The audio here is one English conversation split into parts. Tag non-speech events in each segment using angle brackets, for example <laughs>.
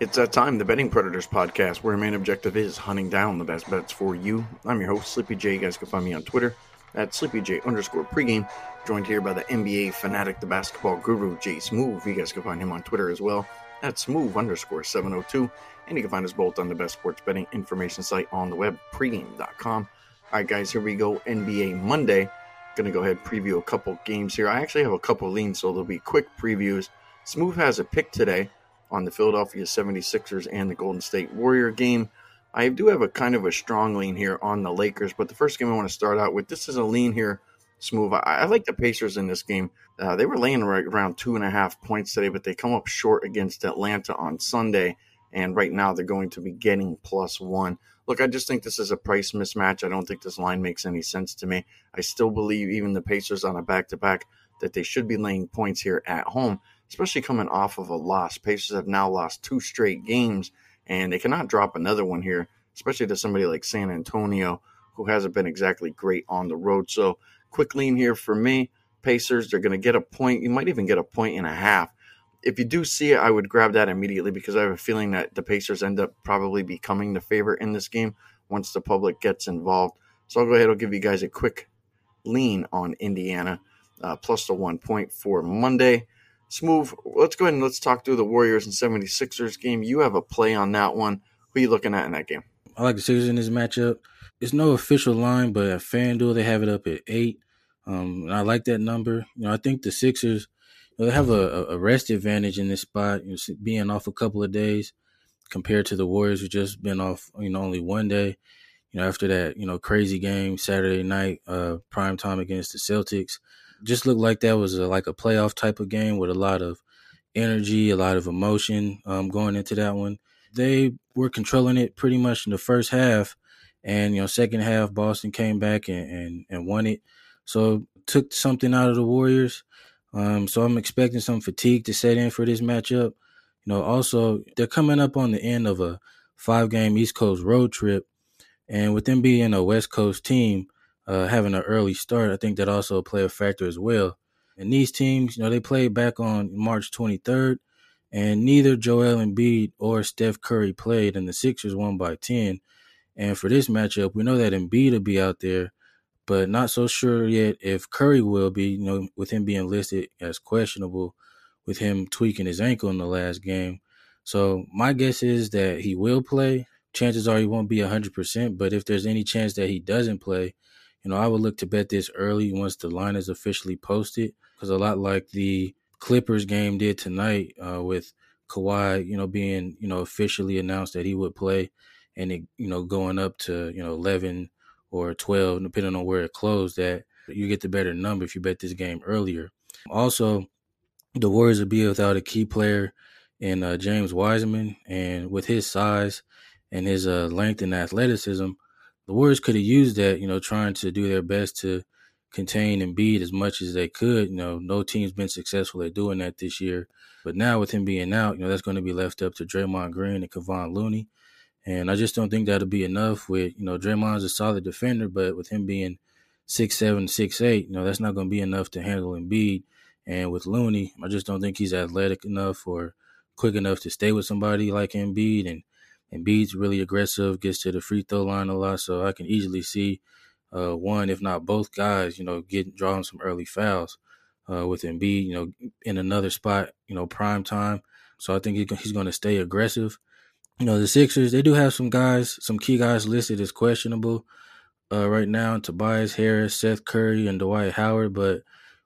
It's that time, the Betting Predators podcast, where our main objective is hunting down the best bets for you. I'm your host, Sleepy J. You guys can find me on Twitter at SleepyJ underscore pregame. Joined here by the NBA fanatic, the basketball guru, J-Smoove. You guys can find him on Twitter as well at smooth underscore 702. And you can find us both on the best sports betting information site on the web, pregame.com. All right, guys, here we go. NBA Monday. To go ahead and preview a couple games here. I actually have a couple leans, so there'll be quick previews. Smoove has a pick today on the Philadelphia 76ers and the Golden State Warrior game. I do have a kind of a strong lean here on the Lakers, but the first game I want to start out with this is a lean here, Smoove. I, I like the Pacers in this game. Uh, they were laying right around two and a half points today, but they come up short against Atlanta on Sunday, and right now they're going to be getting plus one. Look, I just think this is a price mismatch. I don't think this line makes any sense to me. I still believe even the Pacers on a back to back that they should be laying points here at home especially coming off of a loss. Pacers have now lost two straight games, and they cannot drop another one here, especially to somebody like San Antonio, who hasn't been exactly great on the road. So, quick lean here for me. Pacers, they're going to get a point. You might even get a point and a half. If you do see it, I would grab that immediately because I have a feeling that the Pacers end up probably becoming the favorite in this game once the public gets involved. So I'll go ahead. I'll give you guys a quick lean on Indiana, uh, plus the one point for Monday. Smoove, let's go ahead and let's talk through the Warriors and 76ers game. You have a play on that one. Who are you looking at in that game? I like the Sixers in this matchup. It's no official line, but at FanDuel they have it up at eight. Um, I like that number. You know, I think the Sixers you know, they have a, a, rest advantage in this spot, you know, being off a couple of days compared to the Warriors who just been off, you know, only one day. You know, after that, you know, crazy game Saturday night, uh, prime time against the Celtics just looked like that was a, like a playoff type of game with a lot of energy, a lot of emotion um, going into that one. They were controlling it pretty much in the first half, and you know, second half Boston came back and and, and won it. So took something out of the Warriors. Um, so I'm expecting some fatigue to set in for this matchup. You know, also they're coming up on the end of a five game East Coast road trip, and with them being a West Coast team, uh, having an early start, I think that also play a factor as well. And these teams, you know, they played back on March 23rd, and neither Joel Embiid or Steph Curry played, and the Sixers won by 10. And for this matchup, we know that Embiid will be out there, but not so sure yet if Curry will be, you know, with him being listed as questionable, with him tweaking his ankle in the last game. So my guess is that he will play. Chances are he won't be 100%, but if there's any chance that he doesn't play, you know, I would look to bet this early once the line is officially posted, because a lot like the Clippers game did tonight uh, with Kawhi, you know, being you know officially announced that he would play, and it you know going up to you know eleven or twelve, depending on where it closed. That you get the better number if you bet this game earlier. Also, the Warriors would be without a key player in uh, James Wiseman, and with his size and his uh, length and athleticism, the Warriors could have used that, you know, trying to do their best to contain Embiid as much as they could. You know, no team's been successful at doing that this year. But now with him being out, you know, that's going to be left up to Draymond Green and Kevon Looney. And I just don't think that'll be enough with, you know, Draymond's a solid defender, but with him being six seven, six eight, you know, that's not going to be enough to handle Embiid. And with Looney, I just don't think he's athletic enough or quick enough to stay with somebody like Embiid. And Embiid's really aggressive, gets to the free throw line a lot, so I can easily see uh, one, if not both guys, you know, getting drawing some early fouls uh, with Embiid, you know, in another spot, you know, prime time. So I think he, he's going to stay aggressive. You know, the Sixers, they do have some guys, some key guys listed as questionable uh, right now Tobias Harris, Seth Curry, and Dwight Howard. But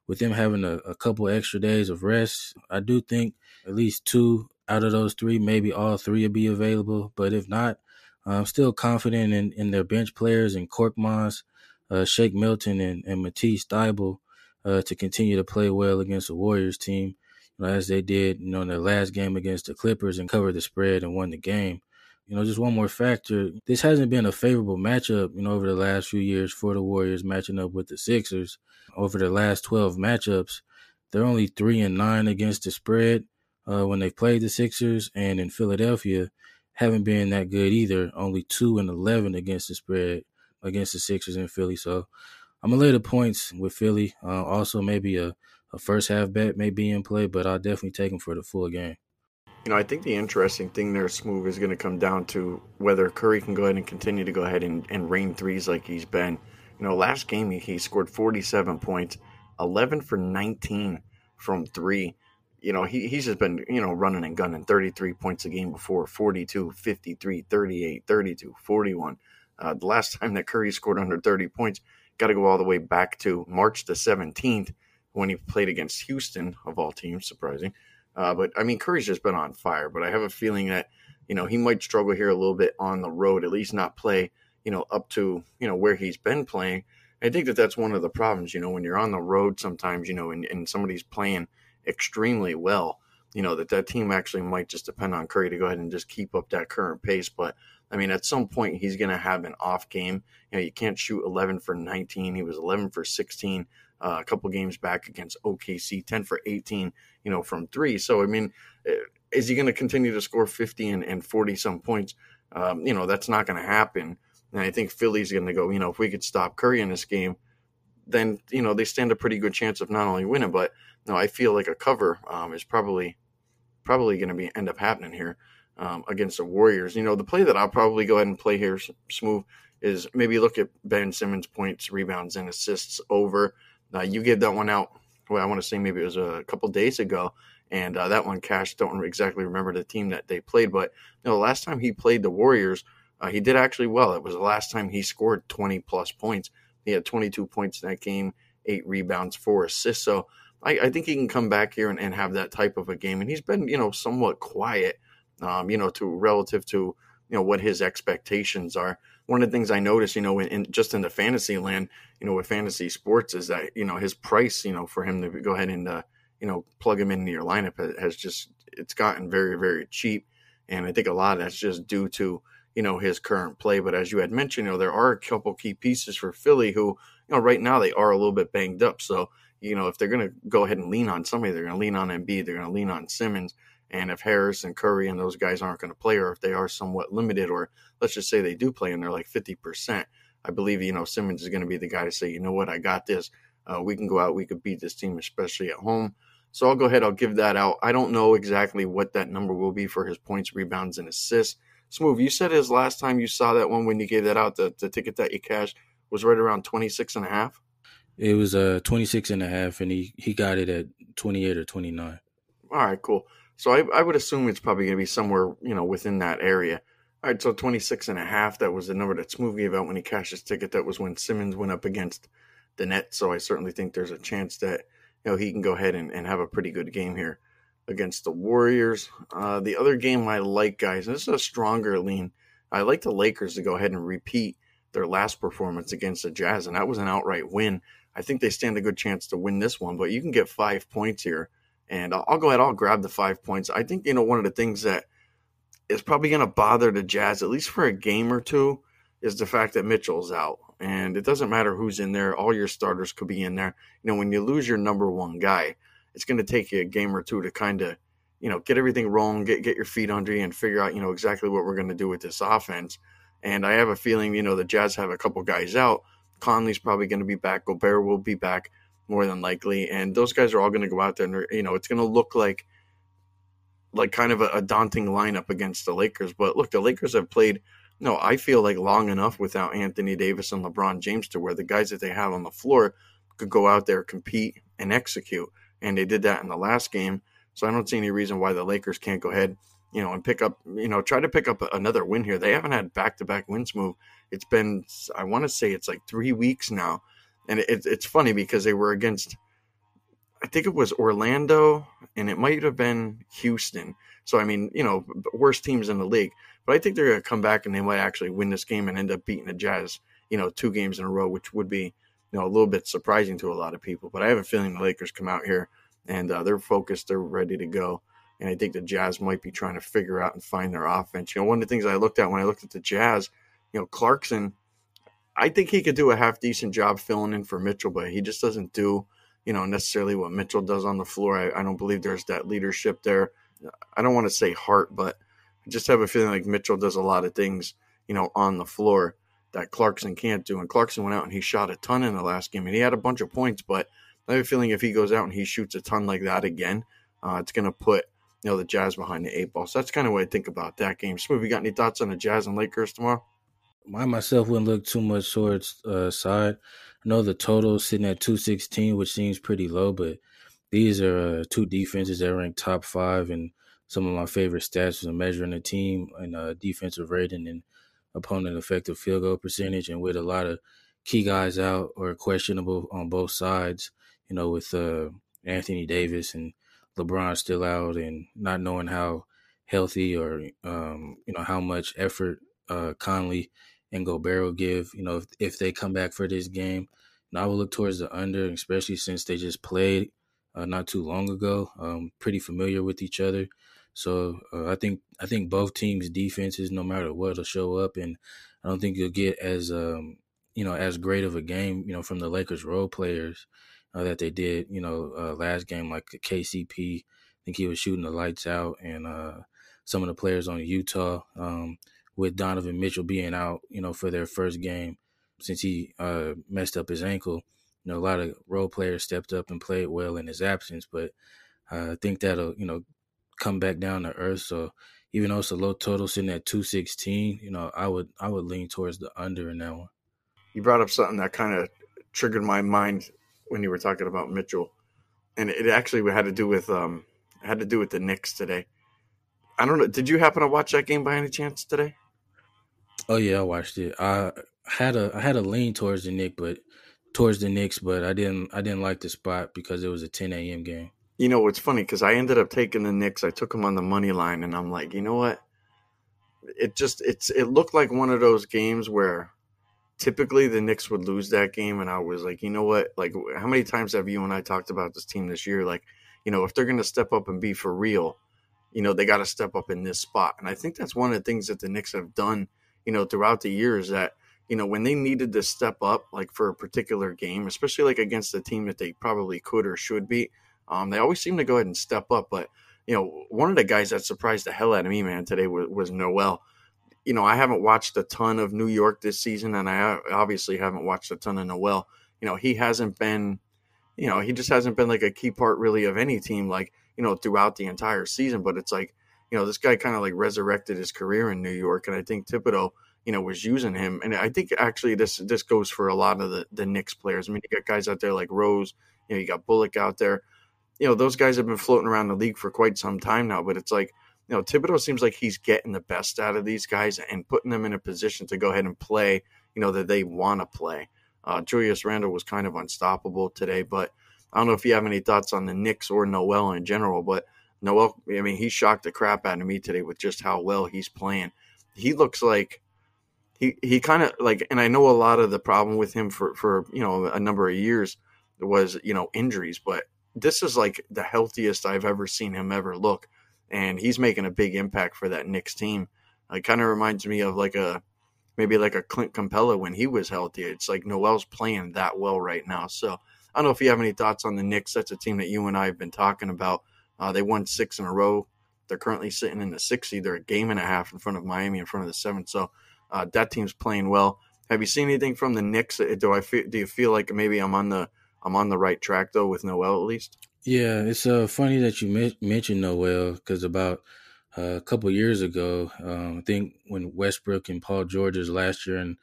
with them having a, a couple extra days of rest, I do think at least two out of those three, maybe all three will be available. But if not, I'm still confident in, in their bench players and Korkmaz, uh, Shake Milton, and, and Matisse Thybulle uh, to continue to play well against the Warriors team, you know, as they did, you know, in their last game against the Clippers and covered the spread and won the game. You know, just one more factor. This hasn't been a favorable matchup, you know, over the last few years for the Warriors matching up with the Sixers. Over the last 12 matchups, they're only three and nine against the spread uh, when they played the Sixers, and in Philadelphia, haven't been that good either. Only two and eleven against the spread against the Sixers in Philly. So I'm gonna lay the points with Philly. Uh, also, maybe a, a first half bet may be in play, but I'll definitely take them for the full game. You know, I think the interesting thing there, Smoove, is going to come down to whether Curry can go ahead and continue to go ahead and, and rain threes like he's been. You know, last game he, he scored 47 points, 11 for 19 from three. You know, he, he's just been, you know, running and gunning 33 points a game before 42, 53, 38, 32, 41. Uh, the last <laughs> time that Curry scored under 30 points, got to go all the way back to March the 17th when he played against Houston, of all teams, surprising. Uh, but I mean, Curry's just been on fire. But I have a feeling that you know he might struggle here a little bit on the road, at least not play you know up to you know where he's been playing. I think that that's one of the problems. You know, when you're on the road, sometimes you know, and, and somebody's playing extremely well, you know that that team actually might just depend on Curry to go ahead and just keep up that current pace. But I mean, at some point he's going to have an off game. You know, you can't shoot 11 for 19. He was 11 for 16 uh, a couple games back against OKC, 10 for 18, you know, from three. So, I mean, eh, is he going to continue to score 50 and, and 40 some points? Um, you know, that's not going to happen. And I think Philly's going to go, you know, if we could stop Curry in this game, then, you know, they stand a pretty good chance of not only winning, but, know, I feel like a cover um, is probably probably going to be end up happening here um, against the Warriors. You know, the play that I'll probably go ahead and play here Smoove is maybe look at Ben Simmons' points, rebounds, and assists over. Uh, you gave that one out. Well, I want to say maybe it was a couple days ago, and uh, that one Cash don't exactly remember the team that they played, but you know, the last time he played the Warriors, uh, he did actually well. It was the last time he scored 20 plus points. He had 22 points in that game, eight rebounds, four assists. So I, I think he can come back here and, and, have that type of a game. And he's been, you know, somewhat quiet, um, you know, to relative to you know what his expectations are one of the things I noticed, you know, in, in, just in the fantasy land, you know, with fantasy sports is that, you know, his price, you know, for him to go ahead and, uh, you know, plug him into your lineup has just, it's gotten very, very cheap. And I think a lot of that's just due to, you know, his current play. But as you had mentioned, you know, there are a couple key pieces for Philly who, you know, right now they are a little bit banged up. So, you know, if they're going to go ahead and lean on somebody, they're going to lean on Embiid, they're going to lean on Simmons. And if Harris and Curry and those guys aren't going to play, or if they are somewhat limited, or let's just say they do play and they're like 50%, I believe, you know, Simmons is going to be the guy to say, you know what, I got this. Uh, we can go out, we could beat this team, especially at home. So I'll go ahead, I'll give that out. I don't know exactly what that number will be for his points, rebounds, and assists. Smoove, you said his last time you saw that one when you gave that out, the, the ticket that you cashed was right around 26 and a half. It was uh 26 and a half and he he got it at 28 or 29. All right, cool. So I, I would assume it's probably going to be somewhere, you know, within that area. All right, so 26 and a half, that was the number that Smoove gave out when he cashed his ticket. That was when Simmons went up against the net. So I certainly think there's a chance that, you know, he can go ahead and, and have a pretty good game here against the Warriors. Uh, the other game I like, guys, this is a stronger lean. I like the Lakers to go ahead and repeat their last performance against the Jazz, and that was an outright win. I think they stand a good chance to win this one, but you can get five points here and I'll, I'll go ahead, I'll grab the five points. I think, you know, one of the things that is probably going to bother the Jazz, at least for a game or two, is the fact that Mitchell's out. And it doesn't matter who's in there, all your starters could be in there. You know, when you lose your number one guy, it's going to take you a game or two to kind of, you know, get everything wrong, get get your feet under you, and figure out, you know, exactly what we're going to do with this offense. And I have a feeling, you know, the Jazz have a couple guys out. Conley's probably going to be back. Gobert will be back more than likely. And those guys are all going to go out there and, you know, it's going to look like like kind of a, a, daunting lineup against the Lakers. But look, the Lakers have played, no, I feel like long enough without Anthony Davis and LeBron James to where the guys that they have on the floor could go out there, compete, and execute. And they did that in the last game. So I don't see any reason why the Lakers can't go ahead, you know, and pick up, you know, try to pick up another win here. They haven't had back to back wins Smoove. It's been, I want to say it's like three weeks now and it, it's funny because they were against I think it was Orlando and it might have been Houston. So I mean, you know, worst teams in the league. But I think they're going to come back and they might actually win this game and end up beating the Jazz, you know, two games in a row, which would be, you know, a little bit surprising to a lot of people. But I have a feeling the Lakers come out here and uh, they're focused, they're ready to go. And I think the Jazz might be trying to figure out and find their offense. You know, one of the things I looked at when I looked at the Jazz, you know, Clarkson I think he could do a half decent job filling in for Mitchell, but he just doesn't do, you know, necessarily what Mitchell does on the floor. I, I don't believe there's that leadership there. I don't want to say heart, but I just have a feeling like Mitchell does a lot of things, you know, on the floor that Clarkson can't do. And Clarkson went out and he shot a ton in the last game and he had a bunch of points, but I have a feeling if he goes out and he shoots a ton like that again, uh, it's going to put you know, the Jazz behind the eight ball. So that's kind of what I think about that game. Smoove, you got any thoughts on the Jazz and Lakers tomorrow? I myself wouldn't look too much towards uh, side. I know the total sitting at 216, which seems pretty low, but these are uh, two defenses that rank top five and some of my favorite stats are measuring a team and uh, defensive rating and opponent effective field goal percentage. And with a lot of key guys out or questionable on both sides, you know, with uh, Anthony Davis and LeBron still out and not knowing how healthy or um, you know how much effort uh, Conley and Gobert will give. You know, if, if they come back for this game, and I will look towards the under, especially since they just played uh, not too long ago. Um, pretty familiar with each other, so uh, I think I think both teams' defenses, no matter what, will show up, and I don't think you'll get as um, you know as great of a game, you know, from the Lakers role players uh, that they did, you know, uh, last game like KCP. I think he was shooting the lights out, and uh, some of the players on Utah. Um, with Donovan Mitchell being out, you know, for their first game since he uh, messed up his ankle. You know, a lot of role players stepped up and played well in his absence, but uh, I think that'll, you know, come back down to earth. So even though it's a low total sitting at 216, you know, I would I would lean towards the under in that one. You brought up something that kind of triggered my mind when you were talking about Mitchell. And it actually had to do with um had to do with the Knicks today. I don't know. Did you happen to watch that game by any chance today? Oh yeah, I watched it. I had a I had a lean towards the Knicks, but towards the Knicks, but I didn't I didn't like the spot because it was a 10 a.m. game. You know, it's funny because I ended up taking the Knicks. I took them on the money line, and I'm like, you know what? It just it's it looked like one of those games where typically the Knicks would lose that game, and I was like, you know what? Like, how many times have you and I talked about this team this year? Like, you know, if they're going to step up and be for real, you know, they got to step up in this spot, and I think that's one of the things that the Knicks have done you know, throughout the years that, you know, when they needed to step up, like for a particular game, especially like against a team that they probably could or should beat, um, they always seem to go ahead and step up. But, you know, one of the guys that surprised the hell out of me, man, today was, was Noel. You know, I haven't watched a ton of New York this season, and I uh, obviously haven't watched a ton of Noel. You know, he hasn't been, you know, he just hasn't been like a key part really of any team, like, you know, throughout the entire season. But it's like, you know, this guy kind of like resurrected his career in New York, and I think Thibodeau, you know, was using him. And I think actually this this goes for a lot of the the Knicks players. I mean, you got guys out there like Rose, you know, you got Bullock out there. You know, those guys have been floating around the league for quite some time now. But it's like, you know, Thibodeau seems like he's getting the best out of these guys and putting them in a position to go ahead and play, you know, that they want to play. Uh, Julius Randle was kind of unstoppable today, but I don't know if you have any thoughts on the Knicks or Noel in general, but Noel, I mean, he shocked the crap out of me today with just how well he's playing. He looks like he he kind of like, and I know a lot of the problem with him for for you know a number of years was you know injuries, but this is like the healthiest I've ever seen him ever look, and he's making a big impact for that Knicks team. It kind of reminds me of like a maybe like a Clint Capela when he was healthy. It's like Noel's playing that well right now. So I don't know if you have any thoughts on the Knicks. That's a team that you and I have been talking about. Uh, they won six in a row. They're currently sitting in the sixth seed. They're a game and a half in front of Miami, in front of the seventh. So uh, that team's playing well. Have you seen anything from the Knicks? Uh, do I feel, do you feel like maybe I'm on the I'm on the right track though with Noel at least? Yeah, it's uh, funny that you mentioned Noel because about uh, a couple years ago, um, I think when Westbrook and Paul George's last year in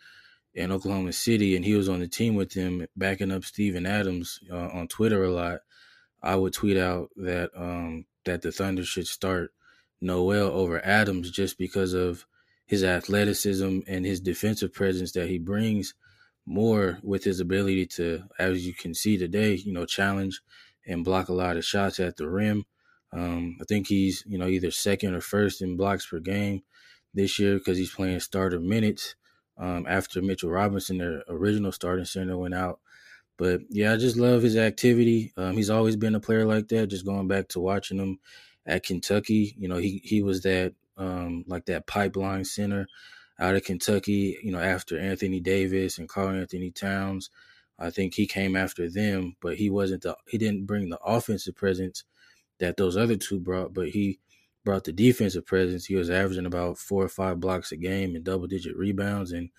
in Oklahoma City, and he was on the team with him, backing up Steven Adams uh, on Twitter a lot. I would tweet out that um, that the Thunder should start Noel over Adams just because of his athleticism and his defensive presence that he brings more with his ability to, as you can see today, you know, challenge and block a lot of shots at the rim. Um, I think he's, you know, either second or first in blocks per game this year because he's playing starter minutes um, after Mitchell Robinson, their original starting center, went out. But yeah, I just love his activity. Um, he's always been a player like that. Just going back to watching him at Kentucky, you know, he he was that um, like that pipeline center out of Kentucky. You know, after Anthony Davis and Karl-Anthony Towns, I think he came after them, but he wasn't the he didn't bring the offensive presence that those other two brought, but he brought the defensive presence. He was averaging about four or five blocks a game and double digit rebounds and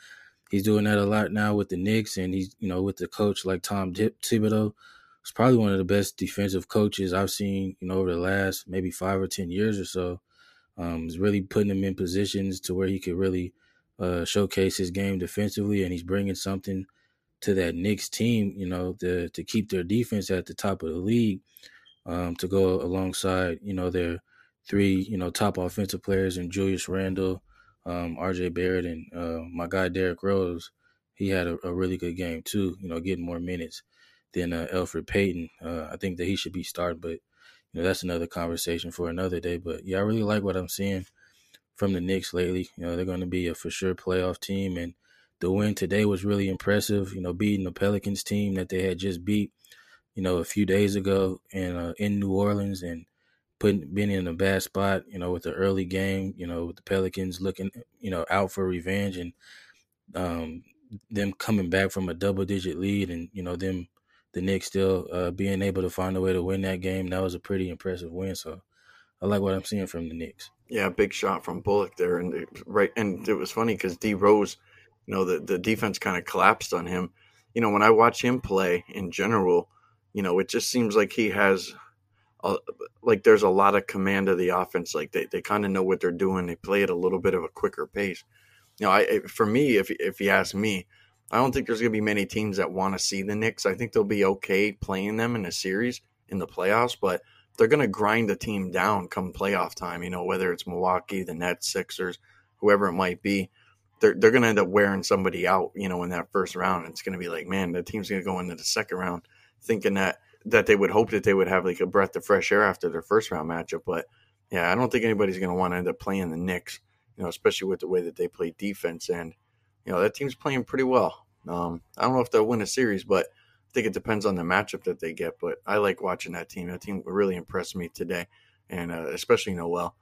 he's doing that a lot now with the Knicks, and he's you know with the coach like Tom Thibodeau. is probably one of the best defensive coaches I've seen, you know, over the last maybe five or ten years or so. Um, is really putting him in positions to where he could really uh, showcase his game defensively, and he's bringing something to that Knicks team, you know, to to keep their defense at the top of the league, um, to go alongside, you know, their three, you know, top offensive players and Julius Randle, um, R.J. Barrett, and uh, my guy Derrick Rose. He had a, a, really good game too, you know, getting more minutes than uh, Elfrid Payton. Uh, I think that he should be starting, but you know that's another conversation for another day. But yeah, I really like what I'm seeing from the Knicks lately. You know, they're going to be a for sure playoff team, and the win today was really impressive. You know, beating the Pelicans team that they had just beat, you know, a few days ago in uh, in New Orleans, and putting being in a bad spot. You know, with the early game, you know, with the Pelicans looking, you know, out for revenge, and um, them coming back from a double digit lead, and you know them the Knicks still uh, being able to find a way to win that game. That was a pretty impressive win. So I like what I'm seeing from the Knicks. Yeah, big shot from Bullock there, and right, and it was funny because D Rose, you know, the the defense kind of collapsed on him. You know, when I watch him play in general, you know, it just seems like he has, a, like there's a lot of command of the offense. Like they, they kind of know what they're doing. They play at a little bit of a quicker pace. You know, I for me, if if you ask me, I don't think there's going to be many teams that want to see the Knicks. I think they'll be okay playing them in a series in the playoffs, but they're going to grind the team down come playoff time. You know, whether it's Milwaukee, the Nets, Sixers, whoever it might be, they're they're going to end up wearing somebody out. You know, in that first round, it's going to be like, man, the team's going to go into the second round thinking that that they would hope that they would have like a breath of fresh air after their first round matchup. But yeah, I don't think anybody's going to want to end up playing the Knicks. You know, especially with the way that they play defense, and you know that team's playing pretty well. Um, I don't know if they'll win a series, but I think it depends on the matchup that they get, but I like watching that team. That team really impressed me today, and uh, especially Noel.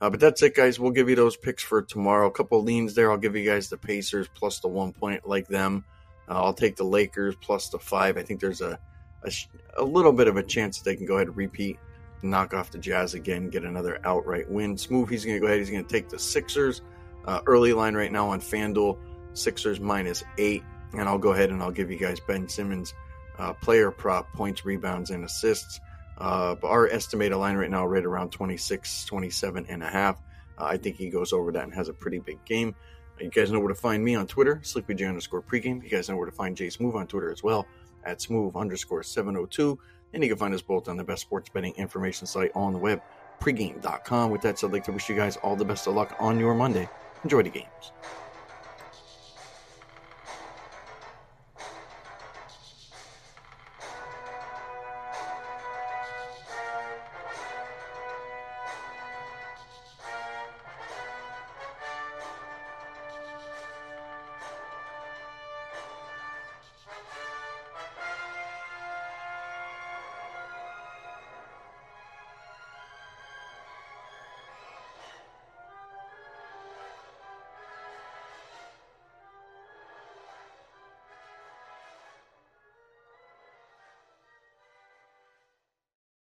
Uh, but that's it, guys. We'll give you those picks for tomorrow. A couple leans there. I'll give you guys the Pacers plus the one point, like them. Uh, I'll take the Lakers plus the five. I think there's a, a, a little bit of a chance that they can go ahead and repeat, knock off the Jazz again, get another outright win. Smoove. He's going to go ahead. He's going to take the Sixers. Uh, early line right now on FanDuel. Sixers minus eight. And I'll go ahead and I'll give you guys Ben Simmons uh, player prop points, rebounds, and assists. Uh, but our estimated line right now right around 26, 27 and a half. Uh, I think he goes over that and has a pretty big game. You guys know where to find me on Twitter, SleepyJ underscore pregame. You guys know where to find J-Smoove on Twitter as well, at smooth underscore 702. And you can find us both on the best sports betting information site on the web, pregame.com. With that said, I'd like to wish you guys all the best of luck on your Monday. Enjoy the games.